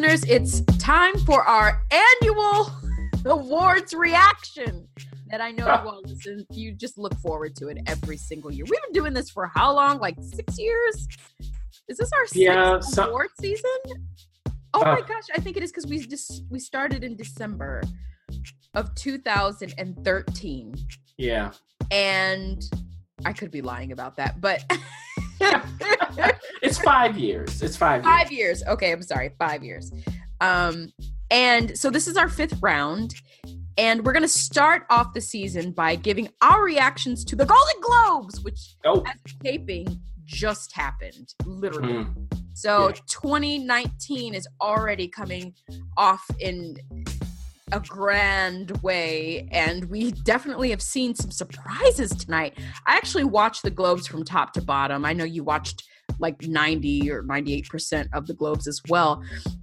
listeners, it's time for our annual awards reaction that I know you all listen. You just look forward to it every single year. We've been doing this for how long? Like six years? Is this our sixth Yeah, so- award season? Oh my Uh. gosh, I think it is because we just we started in December of 2013. Yeah. And I could be lying about that, but It's five years. It's five, five years. Okay, I'm sorry, five years. Um, and so this is our fifth round, and we're gonna start off the season by giving our reactions to the Golden Globes, which. Oh. as of taping just happened, literally. mm, So Yeah. 2019 is already coming off in a grand way, and we definitely have seen some surprises tonight. I actually watched the Globes from top to bottom. I know you watched like 90 or 98% of the Globes as well.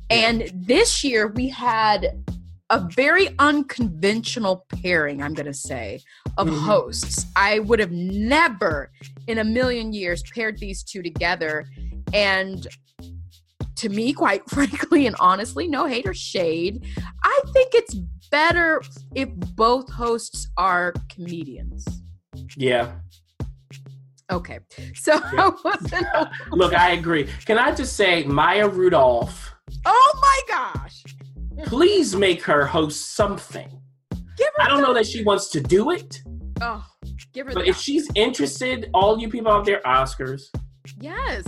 And this year we had a very unconventional pairing, I'm going to say, of Mhm. hosts. I would have never in a million years paired these two together. And to me, quite frankly and honestly, no hate or shade, I think it's better if both hosts are comedians. Yeah. Okay. So I. Look, I agree. Can I just say, Maya Rudolph, Oh my gosh. please make her host something. Give her I don't know that she wants to do it, Oh, give her but if she's interested, all you people out there, Oscars, Yes.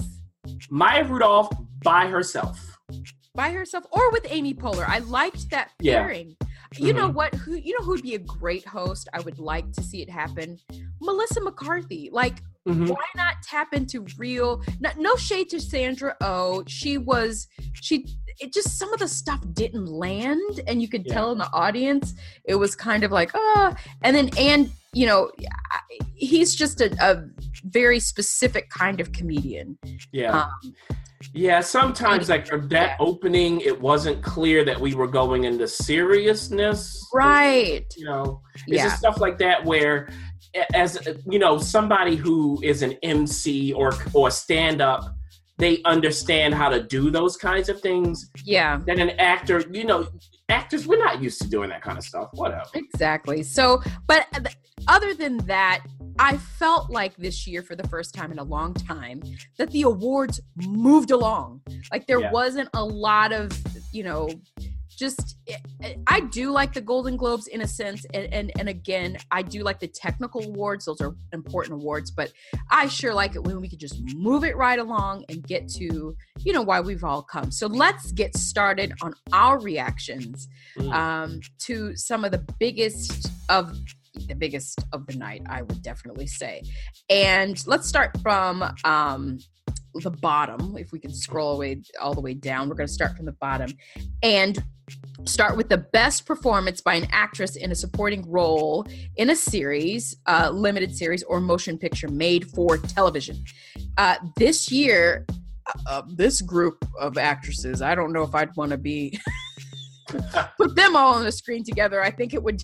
Maya Rudolph by herself. By herself or with Amy Poehler. I liked that Yeah. pairing. You know Mhm. what? Who you know who would be a great host? I would like to see it happen. Melissa McCarthy. Like Mhm. why not tap into real no, no shade to sandra oh she was she it just some of the stuff didn't land and you could Yeah. tell in the audience it was kind of like ah and then and you know he's just a, a very specific kind of comedian Yeah. um, Yeah, sometimes like for that opening, it wasn't clear that we were going into seriousness. right You know, it's yeah just stuff like that where, as you know, somebody who is an MC or or stand up, they understand how to do those kinds of things. yeah Then an actor, you know, actors we're not used to doing that kind of stuff. Whatever. Exactly. So, but th- other than that, I felt like this year, for the first time in a long time, that the awards moved along. Like there Yeah. wasn't a lot of, you know, just I- I do like the Golden Globes in a sense, and, and and again, I do like the technical awards; those are important awards. But I sure like it when we could just move it right along and get to you know why we've all come. So let's get started on our reactions Mm. um, to some of the biggest of the biggest of the night, I would definitely say. And let's start from um, the bottom. If we can scroll away all the way down, we're going to start from the bottom and start with the best performance by an actress in a supporting role in a series, uh, limited series, or motion picture made for television. Uh, this year, uh, this group of actresses, I don't know if I'd want to be put them all on the screen together, I think it would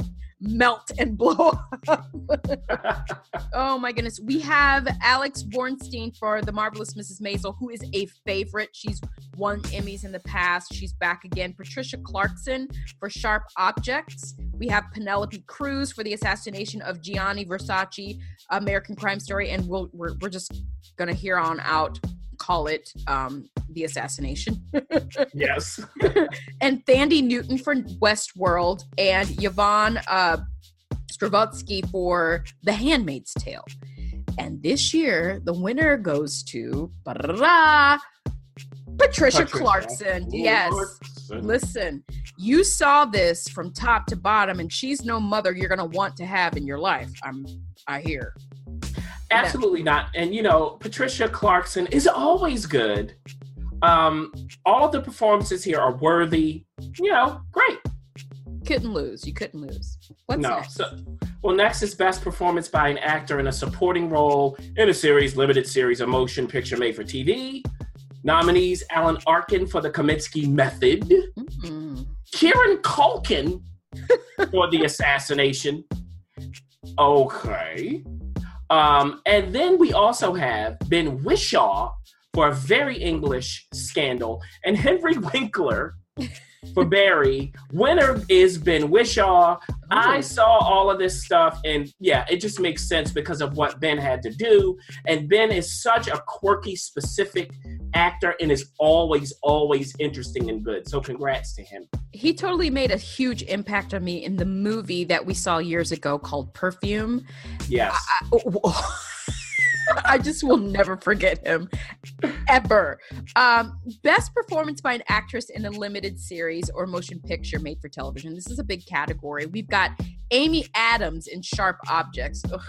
melt and blow up. oh my goodness. We have Alex Borstein for The Marvelous Mrs. Maisel, who is a favorite. She's won Emmys in the past. She's back again. Patricia Clarkson for Sharp Objects. We have Penelope Cruz for the assassination of Gianni Versace, American Crime Story. And we'll, we're, we're just going to hear on out call it um, the assassination. yes. and Thandie Newton for Westworld, and Yvonne uh, Strahovski for The Handmaid's Tale. And this year, the winner goes to Patricia, Patricia Clarkson. Yes. Clarkson. Listen, you saw this from top to bottom, and she's no mother you're gonna want to have in your life. I'm, I hear. Absolutely not. And you know, Patricia Clarkson is always good. Um, all the performances here are worthy. You know, great. Couldn't lose. You couldn't lose. What's no. next? So, well, next is best performance by an actor in a supporting role in a series, limited series, a motion picture made for TV. Nominees: Alan Arkin for The Kominsky Method, Mm. Kieran Culkin for The Assassination. Okay. Um, and then we also have Ben Whishaw for a very English scandal, and Henry Winkler for Barry. Winner is Ben Whishaw. I saw all of this stuff, and yeah, it just makes sense because of what Ben had to do. And Ben is such a quirky, specific actor and is always, always interesting and good. So, congrats to him. he totally made a huge impact on me in the movie that we saw years ago called Perfume. Yes. I, I just will never forget him ever. Um, best performance by an actress in a limited series or motion picture made for television. This is a big category. We've got Amy Adams in Sharp Objects. Ugh,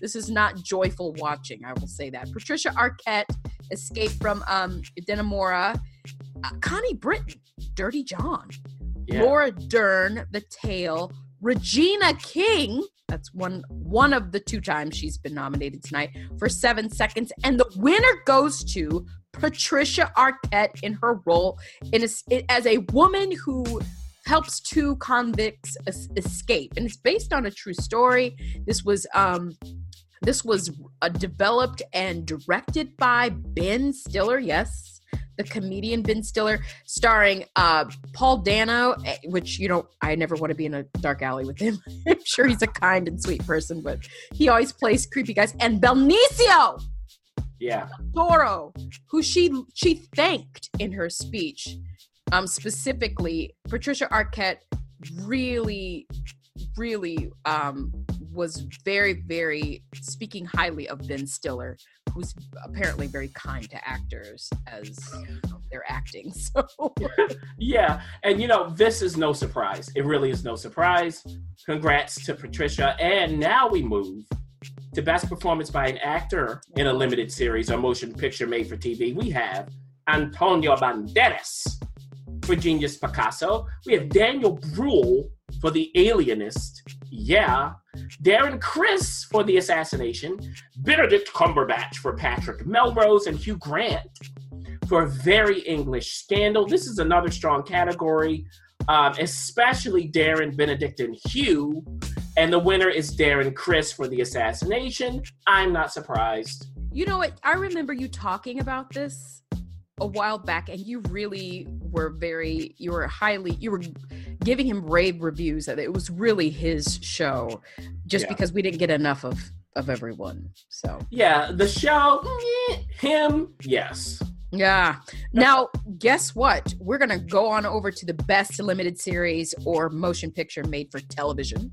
this is not joyful watching, I will say that. Patricia Arquette, Escape from um, Dannemora. Uh, Connie Britton, Dirty John. yeah. Laura Dern, The Tale, Regina King. That's one one of the two times she's been nominated tonight for Seven Seconds, and the winner goes to Patricia Arquette in her role in a, as a woman who helps two convicts es- escape, and it's based on a true story. This was um, this was uh, developed and directed by Ben Stiller. Yes, the comedian Ben Stiller, starring uh, Paul Dano, eh, which you know I never want to be in a dark alley with him. I'm sure he's a kind and sweet person, but he always plays creepy guys. And Benicio, Yeah. Toro, who she she thanked in her speech, um, specifically Patricia Arquette, really, really um, was very, very speaking highly of Ben Stiller, who's apparently very kind to actors as they're acting. So Yeah, and you know, this is no surprise. It really is no surprise. Congrats to Patricia. And now we move to best performance by an actor in a limited series or motion picture made for TV. We have Antonio Banderas for Genius Picasso. We have Daniel Bruhl for The Alienist. Yeah. Darren Criss for The Assassination. Benedict Cumberbatch for Patrick Melrose and Hugh Grant for Very English Scandal. This is another strong category, um, especially Darren, Benedict, and Hugh. And the winner is Darren Criss for The Assassination. I'm not surprised. you know what? I remember you talking about this a while back, and you really were very, you were highly, you were giving him rave reviews that it was really his show, just Yeah. because we didn't get enough of of everyone. So Yeah, the show, eh, him, yes. yeah. Now, guess what? We're gonna go on over to the best limited series or motion picture made for television.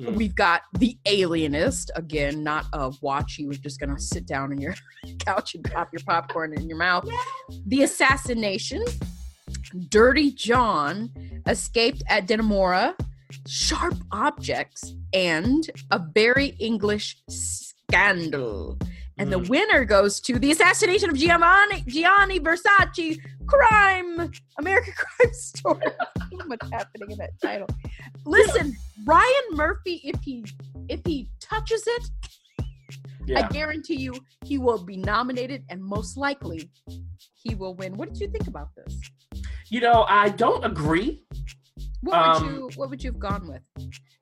Mm. We've got The Alienist, again, not a watch. You were just gonna sit down on your couch and pop your popcorn in your mouth. The Assassination, Dirty John, Escaped at Dannemora, Sharp Objects, and A Very English Scandal. And the Mm. winner goes to The Assassination of Giovanni, Gianni Versace, Crime, American Crime Story. so much happening in that title. Listen, Ryan Murphy, if he if he touches it, Yeah. I guarantee you he will be nominated and most likely he will win. What did you think about this? You know, I don't agree. What would Um, you what would you have gone with?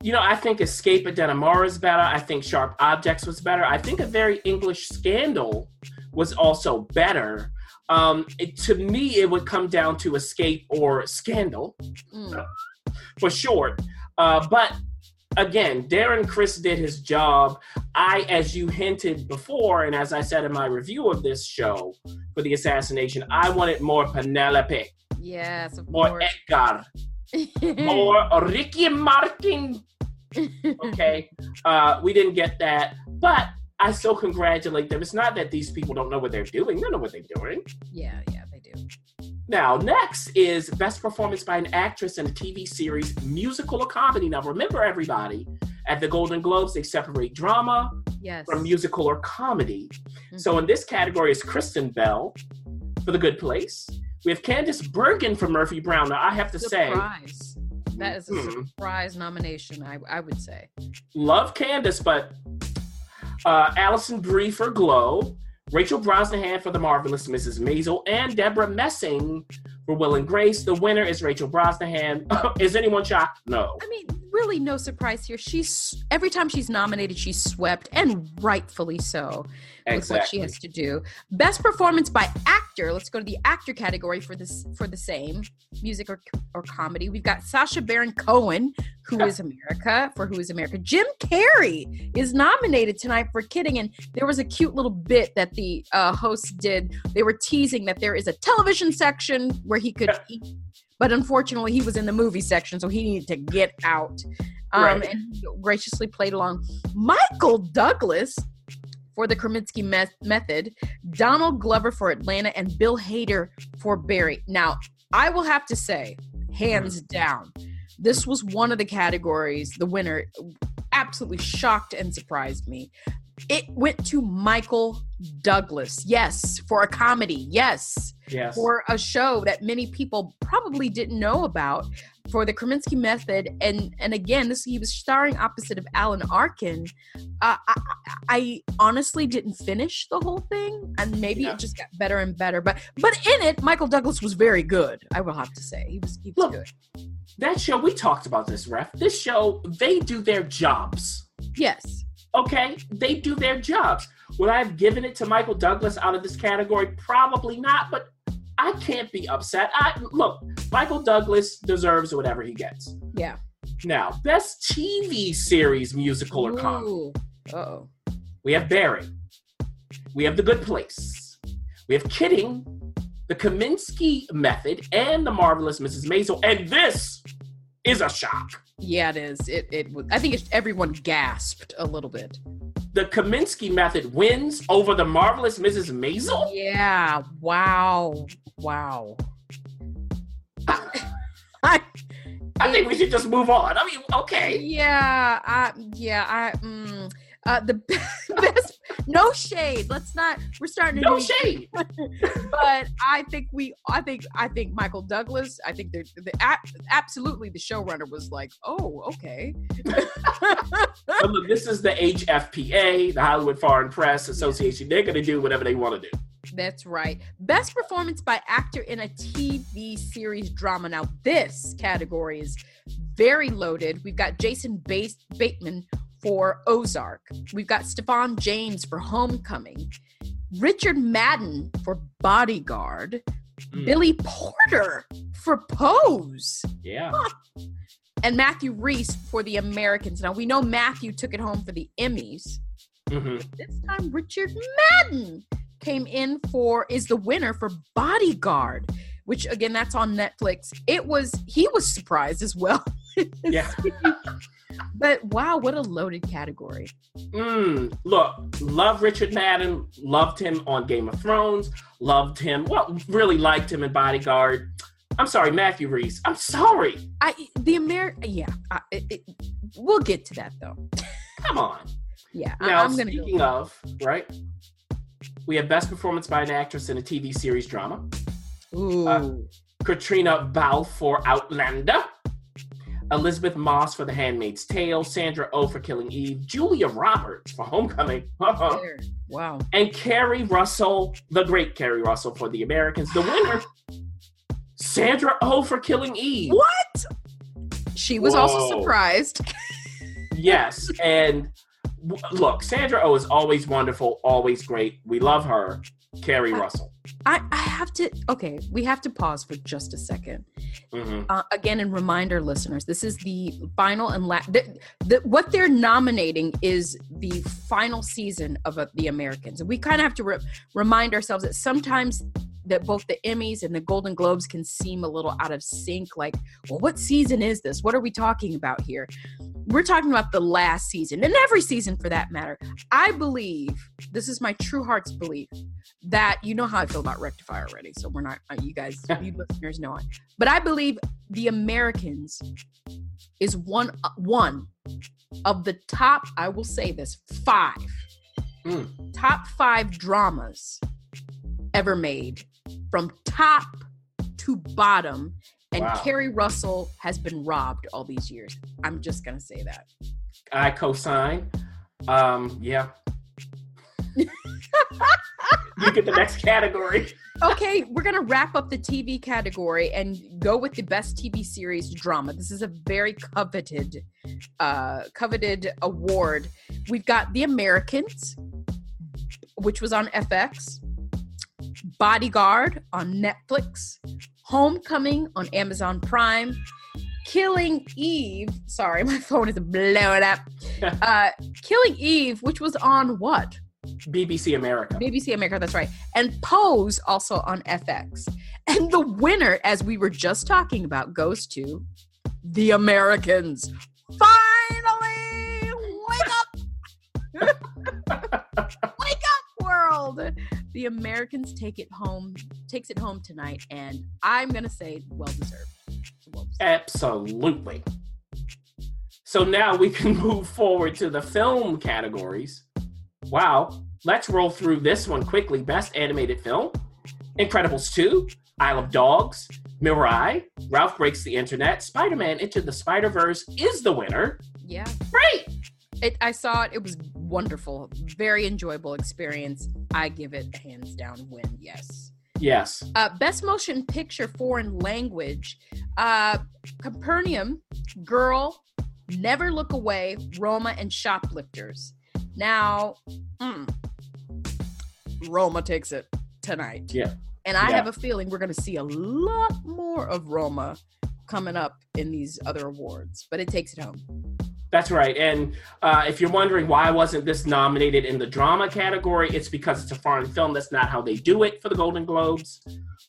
You know, I think Escape at Dannemora is better. I think Sharp Objects was better. I think A Very English Scandal was also better. Um, it, to me, it would come down to Escape or Scandal Mm, for short. Uh, but again, Darren Criss did his job. I, as you hinted before, and as I said in my review of this show for the assassination, I wanted more Penelope, yes, of more course. Edgar, more Ricky Martin. Okay, uh, we didn't get that, but I still congratulate them. It's not that these people don't know what they're doing; they know what they're doing. yeah, yeah, they do. Now, next is best performance by an actress in a TV series, musical or comedy. Now, remember, everybody, at the Golden Globes, they separate drama Yes. from musical or comedy. Mhm. So, in this category is Kristen Bell for The Good Place. We have Candice Bergen for Murphy Brown. Now, I have to say, surprise. That is a Mhm. surprise nomination, I, I would say. love Candice, but uh, Alison Brie for Glow, Rachel Brosnahan for The Marvelous Mrs. Maisel, and Debra Messing for Will and Grace. The winner is Rachel Brosnahan. is anyone shocked? No. I mean, really no surprise here. She's every time she's nominated, she's swept, and rightfully so. With what she has to do. Best performance by actor. Let's go to the actor category for this for the same music or or comedy. We've got Sacha Baron Cohen, who is America for Who is America. Jim Carrey is nominated tonight for Kidding, and there was a cute little bit that the uh, hosts did. They were teasing that there is a television section where he could. He, but unfortunately, he was in the movie section, so he needed to get out. Um, Right. And he graciously played along. Michael Douglas for the Kominsky me- Method, Donald Glover for Atlanta, and Bill Hader for Barry. Now, I will have to say, hands down, this was one of the categories. The winner absolutely shocked and surprised me. It went to Michael Douglas. Yes, for a comedy. Yes Yes. for a show that many people probably didn't know about for the Kominsky Method, and and again, this he was starring opposite of Alan Arkin. Uh, I, I, honestly didn't finish the whole thing, and maybe Yeah. it just got better and better. But but in it, Michael Douglas was very good. I will have to say he was he was Look. good. that show, we talked about this, ref. This show, they do their jobs. Yes, Okay? They do their jobs. Would I have given it to Michael Douglas out of this category? Probably not, but I can't be upset. I look, Michael Douglas deserves whatever he gets. yeah. Now, best TV series, musical or comedy. Oh, We have Barry. We have The Good Place. We have Kidding, The Kominsky Method, and The Marvelous Mrs. Maisel. And this is a shock. Yeah, it is. It it. I think it's, everyone gasped a little bit. The Kominsky Method wins over The Marvelous Mrs. Maisel? Yeah. Wow. Wow. I, I think we should just move on. I mean, okay. yeah. I, yeah. I. Mm, uh, the best. No shade. Let's not. We're starting to No shade. but I think we. I think. I think Michael Douglas. I think they're absolutely the showrunner was like, oh, okay. But look, this is the HFPA, the Hollywood Foreign Press Association. They're going to do whatever they want to do. That's right. Best performance by actor in a TV series drama. Now, this category is very loaded. We've got Jason Bateman for Ozark. We've got Stephan James for Homecoming. Richard Madden for Bodyguard. Mm. Billy Porter for Pose. Yeah. And Matthew Rhys for The Americans. Now, we know Matthew took it home for the Emmys. hmm This time, Richard Madden came in for is the winner for Bodyguard, which again that's on Netflix. It was he was surprised as well. Yeah. but wow, what a loaded category. Mm, look, love Richard Madden, loved him on Game of Thrones, loved him, well, really liked him in Bodyguard. I'm sorry, Matthew Rhys. I'm sorry. I the Amer yeah, I, it, it, we'll get to that though. Come on. Yeah, I, Now, I'm gonna go. speaking of, right? We have best performance by an actress in a TV series drama. Ooh, uh, Caitriona Balfe for Outlander. Elisabeth Moss for The Handmaid's Tale, Sandra Oh for Killing Eve, Julia Roberts for Homecoming, uh-huh, wow. and Keri Russell, the great Keri Russell for The Americans. The winner, Sandra Oh for Killing Eve. What? She was also surprised. Yes, and w- look, Sandra Oh is always wonderful, always great. We love her. Keri Russell. I, I have to okay, we have to pause for just a second. hmm uh, again and remind our listeners this is the final and last the, the, what they're nominating is the final season of uh, the americans and we kind of have to re- remind ourselves that sometimes that both the emmys and the golden globes can seem a little out of sync like well what season is this what are we talking about here we're talking about the last season and every season for that matter i believe this is my true heart's belief that you know how i feel about rectify already so we're not uh, you guys you listeners know it but I believe The Americans is one uh, one of the top. I will say this five Mm. top five dramas ever made, from top to bottom. And Wow. Keri Russell has been robbed all these years. I'm just gonna say that. I co-sign. Um, yeah. you get the next category. okay, we're gonna wrap up the TV category and go with the best TV series drama. This is a very coveted, uh, coveted award. We've got The Americans, which was on FX, Bodyguard on Netflix, Homecoming on Amazon Prime, Killing Eve. Sorry, my phone is blowing up. Uh, Killing Eve, which was on what? BBC America. BBC America, that's right. And Pose also on FX. And the winner, as we were just talking about, goes to The Americans. Finally! Wake up! Wake up, world! The Americans take it home, takes it home tonight, and I'm gonna say well deserved. Well deserved. Absolutely. So now we can move forward to the film categories. Wow. Let's roll through this one quickly. Best animated film Incredibles 2, Isle of Dogs, Mirai, Ralph Breaks the Internet, Spider Man Into the Spider Verse is the winner. Yeah. Great. It, I saw it. It was wonderful. Very enjoyable experience. I give it a hands down win. Yes. Yes. Uh, best motion picture foreign language. Uh, Capernaum, Girl, Never Look Away, Roma, and Shoplifters. Now, mm, Roma takes it tonight. Yeah. And I Yeah. have a feeling we're going to see a lot more of Roma coming up in these other awards, but it takes it home. That's right. And uh, if you're wondering why wasn't this nominated in the drama category, it's because it's a foreign film. That's not how they do it for the Golden Globes.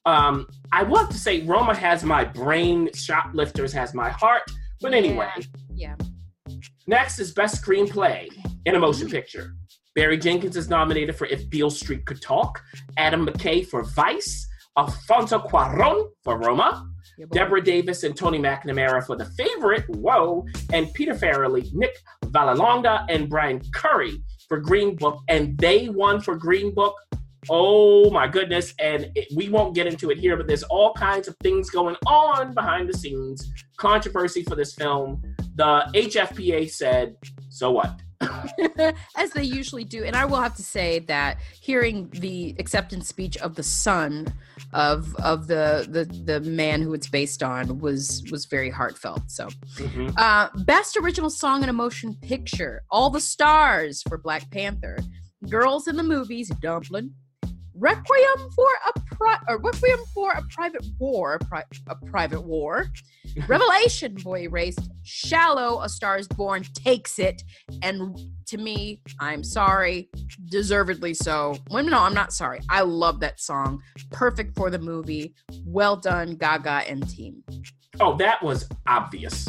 Um, I want to say Roma has my brain, Shoplifters has my heart. But anyway, Yeah. next is Best Screenplay in a Motion Picture. Barry Jenkins is nominated for If Beale Street Could Talk, Adam McKay for Vice, Alfonso Cuaron for Roma, Deborah Davis and Tony McNamara for The Favorite, whoa, and Peter Farrelly, Nick Vallelonga, and Brian Currie for Green Book, and they won for Green Book. Oh my goodness, and it, we won't get into it here, but there's all kinds of things going on behind the scenes. Controversy for this film. The HFPA said, so what? as they usually do. And I will have to say that hearing the acceptance speech of the son of of the the the man who it's based on was was very heartfelt. So, Mhm. uh, best original song in a motion picture: All the Stars for Black Panther, Girls in the Movies, Dumpling. Requiem for a pri- or Requiem for a Private War, pri- a Private War, Revelation, Boy Erased, Shallow, A Star Is Born takes it, and to me, I'm sorry, deservedly so. Well, no, I'm not sorry. I love that song. Perfect for the movie. Well done, Gaga and team. Oh, that was obvious.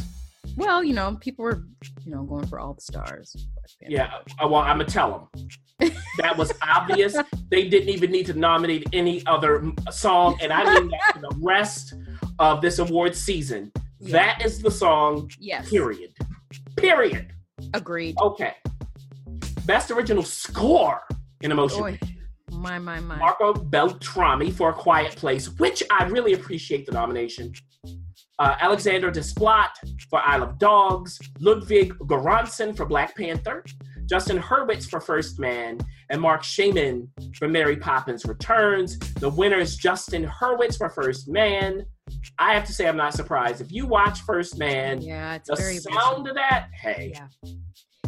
Well, you know, people were, you know, going for all the stars. Yeah, uh, well, I'm gonna tell them. That was obvious. they didn't even need to nominate any other song, and I mean that for the rest of this award season. Yeah. That is the song. Yes. Period. Period. Agreed. Okay. Best original score in a motion. Oy. My, my, my. Marco Beltrami for A Quiet Place, which I really appreciate the nomination. Uh, Alexander Desplat for Isle of Dogs, Ludwig Göransson for Black Panther, Justin Hurwitz for First Man, and Marc Shaiman for Mary Poppins Returns. The winner is Justin Hurwitz for First Man. I have to say, I'm not surprised. If you watch First Man, yeah, it's the very sound of that, hey, Yeah.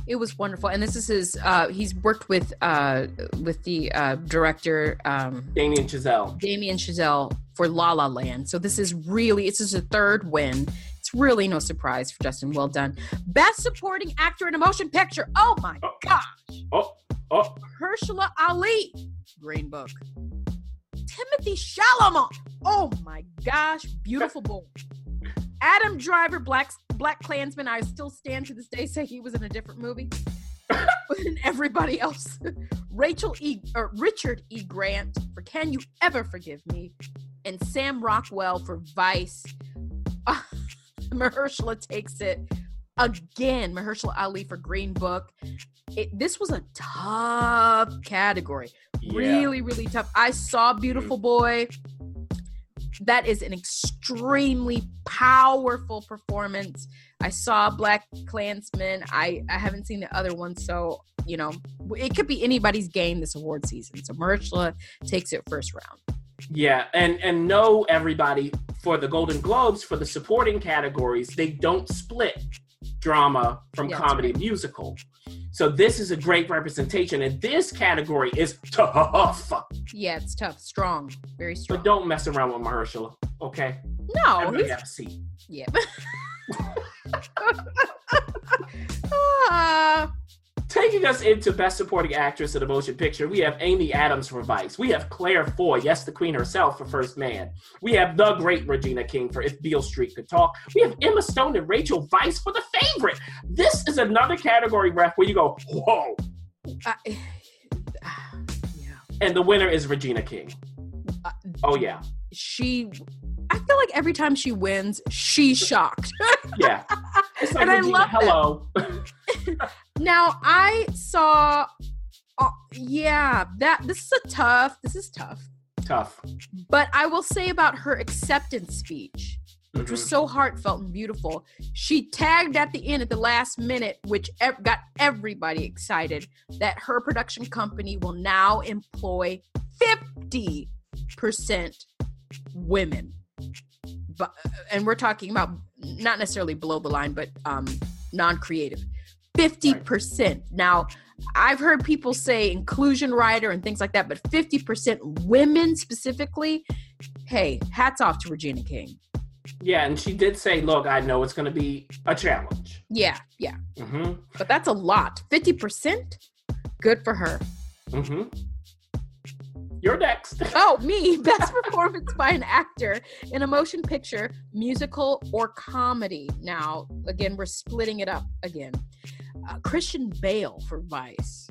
It was wonderful. And this is his uh he's worked with uh with the uh director um Damien Chazelle. Damien Chazelle for La La Land. So this is really this is a third win. It's really no surprise for Justin. Well done. Best supporting actor in a motion picture. Oh my Oh. gosh. Oh, oh, Herschela Ali, Green Book. Timothée Chalamet. Oh my gosh, beautiful boy. Adam Driver, Black Black Klansman. I still stand to this day say he was in a different movie than everybody else. Rachel E. or Richard E. Grant for Can You Ever Forgive Me, and Sam Rockwell for Vice. Mahershala takes it again. Mahershala Ali for Green Book. It, this was a tough category yeah. really really tough i saw beautiful mm. boy that is an extremely powerful performance. I saw black klansman i i haven't seen the other one so you know it could be anybody's game this award season. So Mahershala takes it first round. Yeah, and and know everybody for the Golden Globes for the supporting categories, they don't split drama from Yeah, comedy musical. So this is a great representation, and this category is tough. Yeah, it's tough, strong, very strong. But don't mess around with Mahershala, okay? no, he's have a seat. Yeah. Ah, Taking us into Best Supporting Actress in a Motion Picture, we have Amy Adams for Vice. We have Claire Foy, yes, the Queen herself for First Man. We have the great Regina King for If Beale Street Could Talk. We have Emma Stone and Rachel Weisz for The Favorite. This is another category, ref, where you go, whoa. I- yeah. And the winner is Regina King. Uh, Oh, yeah. She, I feel like every time she wins, she's shocked. Yeah. Like, And I love hello. now I saw, uh, yeah, that this is a tough. This is tough. Tough. But I will say about her acceptance speech, which was Mhm. so heartfelt and beautiful. She tagged at the end at the last minute, which ev- got everybody excited that her production company will now employ 50% women. But, and we're talking about not necessarily below the line, but um, non creative. 50%. Now, I've heard people say inclusion writer and things like that, but 50% women specifically, hey, hats off to Regina King. Yeah, and she did say, look, I know it's going to be a challenge. Yeah, yeah. hmm But that's a lot. 50%? Good for her. hmm You're next. Oh, me. Best performance by an actor in a motion picture, musical, or comedy. Now, again, we're splitting it up again. Uh, Christian Bale for Vice.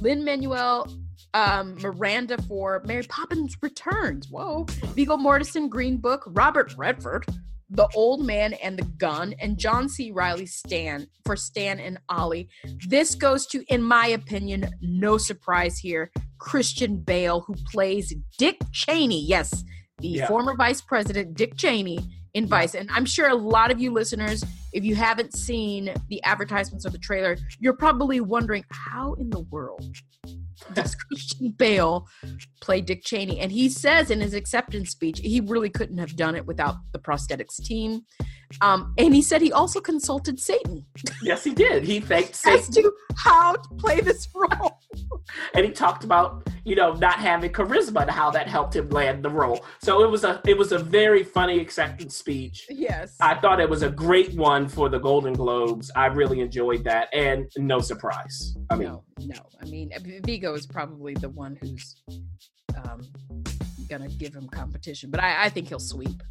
Lin-Manuel um, Miranda for Mary Poppins Returns. Whoa. Viggo Mortensen, Green Book. Robert Redford, The Old Man and the Gun. And John C. Reilly Stan for Stan and Ollie. This goes to, in my opinion, no surprise here, Christian Bale, who plays Dick Cheney. Yes, the Yeah. former vice president, Dick Cheney, in Vice. And I'm sure a lot of you listeners, if you haven't seen the advertisements or the trailer, you're probably wondering how in the world does Christian Bale play Dick Cheney? And he says in his acceptance speech, he really couldn't have done it without the prosthetics team. Um, and he said he also consulted Satan yes, he did. He thanked as to how to play this role. and he talked about you know not having charisma and how that helped him land the role so it was a it was a very funny acceptance speech Yes. i thought it was a great one for the golden globes i really enjoyed that and no surprise i mean no, no. I mean, Viggo is probably the one who's um, gonna give him competition, but I, I think he'll sweep.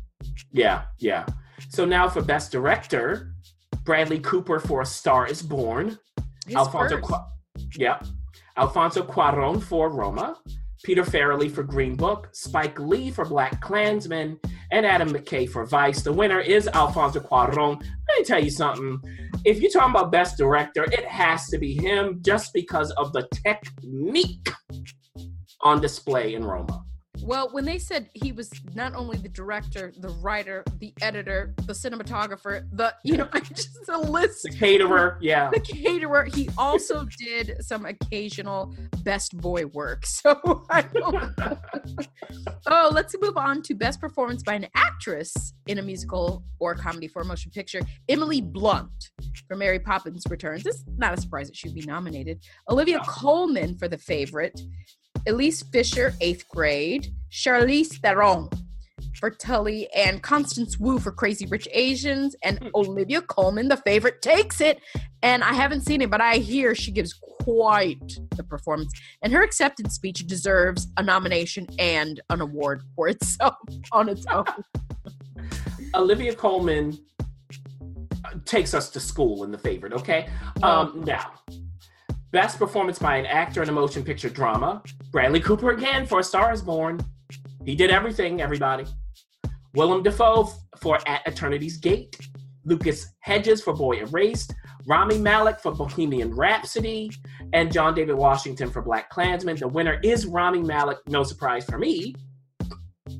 yeah yeah so now for best director bradley cooper for a star is born His alfonso. Qua- yeah alfonso cuaron for roma peter farrelly for green book spike lee for black klansman and adam mckay for vice the winner is alfonso cuaron me tell you something. If you're talking about best director it has to be him just because of the technique on display in roma Well, when they said he was not only the director, the writer, the editor, the cinematographer, the you know, just a list. the caterer yeah The caterer. He also did some occasional best boy work. So I don't know. Oh, let's move on to best performance by an actress in a musical or comedy for a motion picture. Emily Blunt for Mary Poppins Returns. It's not a surprise that she'd be nominated. Olivia No. Colman for The Favorite. Elsie Fisher, eighth grade. Charlize Theron for Tully, and Constance Wu for Crazy Rich Asians, and Hmm. Olivia Colman, the favorite, takes it. And I haven't seen it, but I hear she gives quite the performance. And her acceptance speech deserves a nomination and an award for itself on its own. olivia colman uh, takes us to school in the favorite okay Um, now, best performance by an actor in a motion picture drama. Bradley Cooper again for A Star Is Born. He did everything, everybody. Willem Dafoe for At Eternity's Gate. Lucas Hedges for Boy Erased. Rami Malek for Bohemian Rhapsody. And John David Washington for Black Klansman. The winner is Rami Malek. No surprise for me.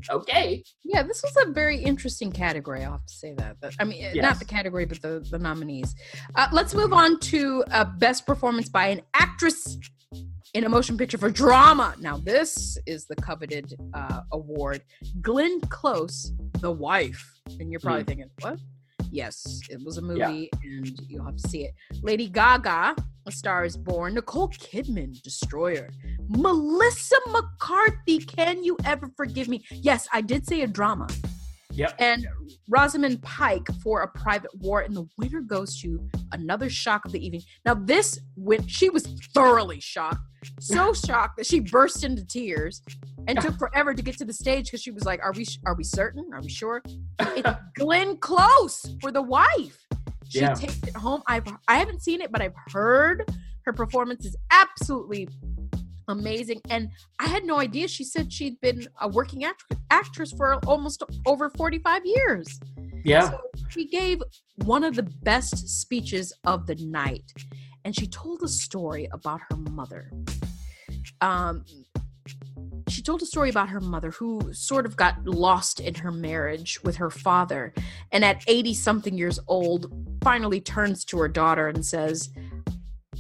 Okay. Yeah, this was a very interesting category. I'll have to say that. But, I mean, not the category, but the, the nominees. Uh, let's move on to uh, best performance by an actress in a motion picture for drama. Now, this is the coveted uh, award. Glenn Close, The Wife. And you're probably Hmm. thinking, what? Yes, it was a movie, and you'll have to see it. Lady Gaga, A Star is Born. Nicole Kidman, Destroyer. Melissa McCarthy, Can You Ever Forgive Me? Yes, I did say a drama. Yep. And Rosamund Pike for A Private War. And the winner goes to another shock of the evening. Now, this, when she was thoroughly shocked, so shocked that she burst into tears and took forever to get to the stage because she was like, "Are we? Are we certain? Are we sure?" It's Glenn Close for the wife. She Yeah. takes it home. I've I haven't seen it, but I've heard her performance is absolutely amazing. And I had no idea. She said she'd been a working act- actress for almost over forty five years. Yeah. So she gave one of the best speeches of the night, and she told a story about her mother. Um, she told a story about her mother who sort of got lost in her marriage with her father, and at 80 something years old, finally turns to her daughter and says,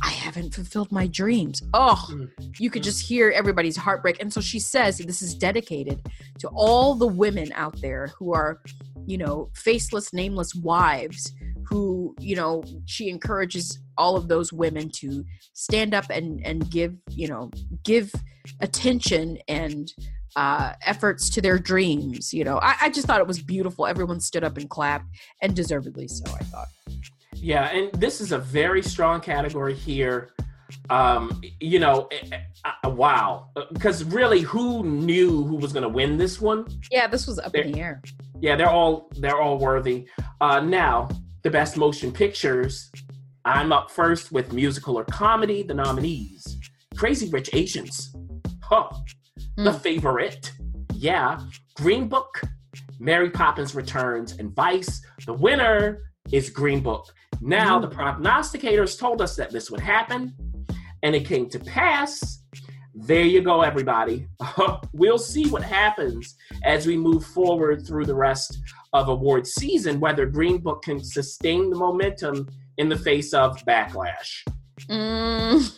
I haven't fulfilled my dreams. Oh, you could just hear everybody's heartbreak. And so she says, this is dedicated to all the women out there who are, you know, faceless, nameless wives who, you know, she encourages all of those women to stand up and and give, you know, give attention and uh efforts to their dreams. You know, I, I just thought it was beautiful. Everyone stood up and clapped, and deservedly so, I thought. Yeah, and this is a very strong category here. Um, you know, eh, eh, uh, wow, because really, who knew who was going to win this one? Yeah, this was up in the air. Yeah, they're all they're all worthy. Uh, now, the best motion pictures. I'm up first with musical or comedy. The nominees: Crazy Rich Asians, huh? The Hmm. Favorite, yeah. Green Book, Mary Poppins Returns, and Vice. The winner is Green Book. Now, the prognosticators told us that this would happen, and it came to pass. There you go, everybody. we'll see what happens as we move forward through the rest of award season, whether Green Book can sustain the momentum in the face of backlash. Mm.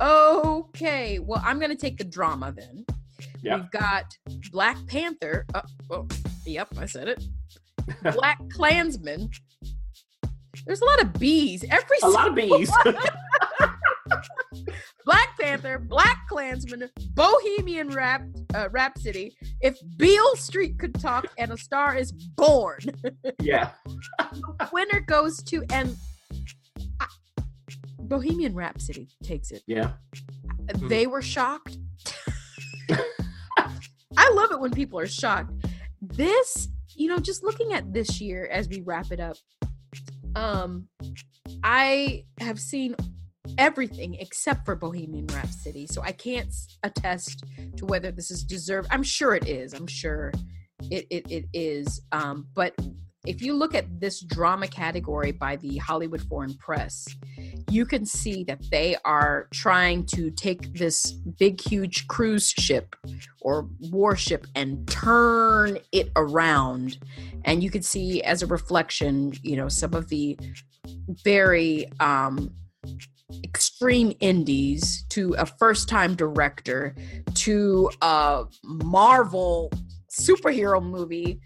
okay, well, I'm gonna take the drama then. Yep. We've got Black Panther. Uh, oh, yep, I said it. Black Klansman. There's a lot of bees. Every A lot of bees. Black Panther, Black Klansman, Bohemian Rap uh, Rhapsody. If Beale Street could talk and a star is born, yeah. winner goes to and I- Bohemian Rhapsody takes it. Yeah. They were shocked. I love it when people are shocked. This, you know, just looking at this year as we wrap it up, um, I have seen everything except for Bohemian Rhapsody, so I can't attest to whether this is deserved. I'm sure it is. I'm sure it it, it is. Um, but if you look at this drama category by the Hollywood Foreign Press, you can see that they are trying to take this big, huge cruise ship or warship and turn it around. And you can see as a reflection, you know, some of the very um, extreme indies to a first time director to a Marvel superhero movie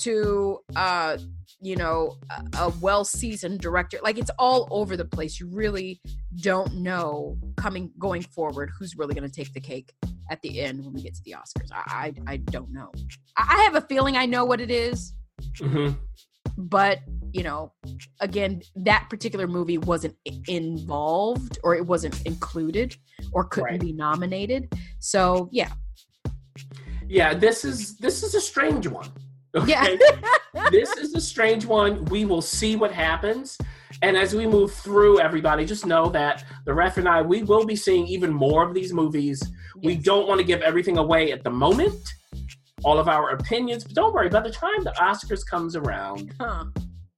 to uh you know a, a well-seasoned director. Like it's all over the place. You really don't know coming going forward who's really going to take the cake at the end when we get to the oscars. I i, I don't know. I, I have a feeling i know what it is. Hmm but you know again that particular movie wasn't involved or it wasn't included or couldn't Right. be nominated. So yeah. Yeah, this is this is a strange one. Yeah Okay? this is a strange one. We will see what happens. And as we move through, everybody, just know that the ref and I, we will be seeing even more of these movies. We don't want to give everything away at the moment, all of our opinions. But don't worry, by the time the Oscars comes around, huh.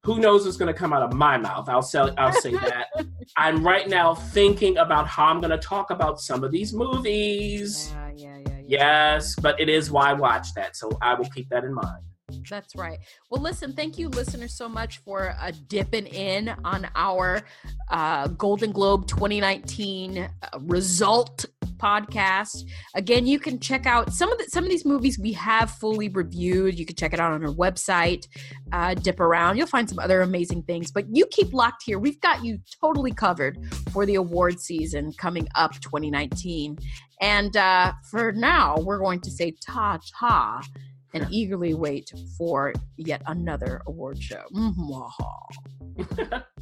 who knows what's going to come out of my mouth? I'll say, I'll say that. I'm right now thinking about how I'm going to talk about some of these movies. yeah yeah yeah yeah Yes, but it is why I watch that, so I will keep that in mind. That's right. Well, listen, thank you, listeners, so much for uh, dipping in on our uh, Golden Globe 2019 uh, result podcast. Again, you can check out some of the, some of these movies we have fully reviewed. You can check it out on our website. Uh, dip around, you'll find some other amazing things. But you keep locked here. We've got you totally covered for the award season coming up 2019. And uh, for now, we're going to say ta ta and eagerly wait for yet another award show.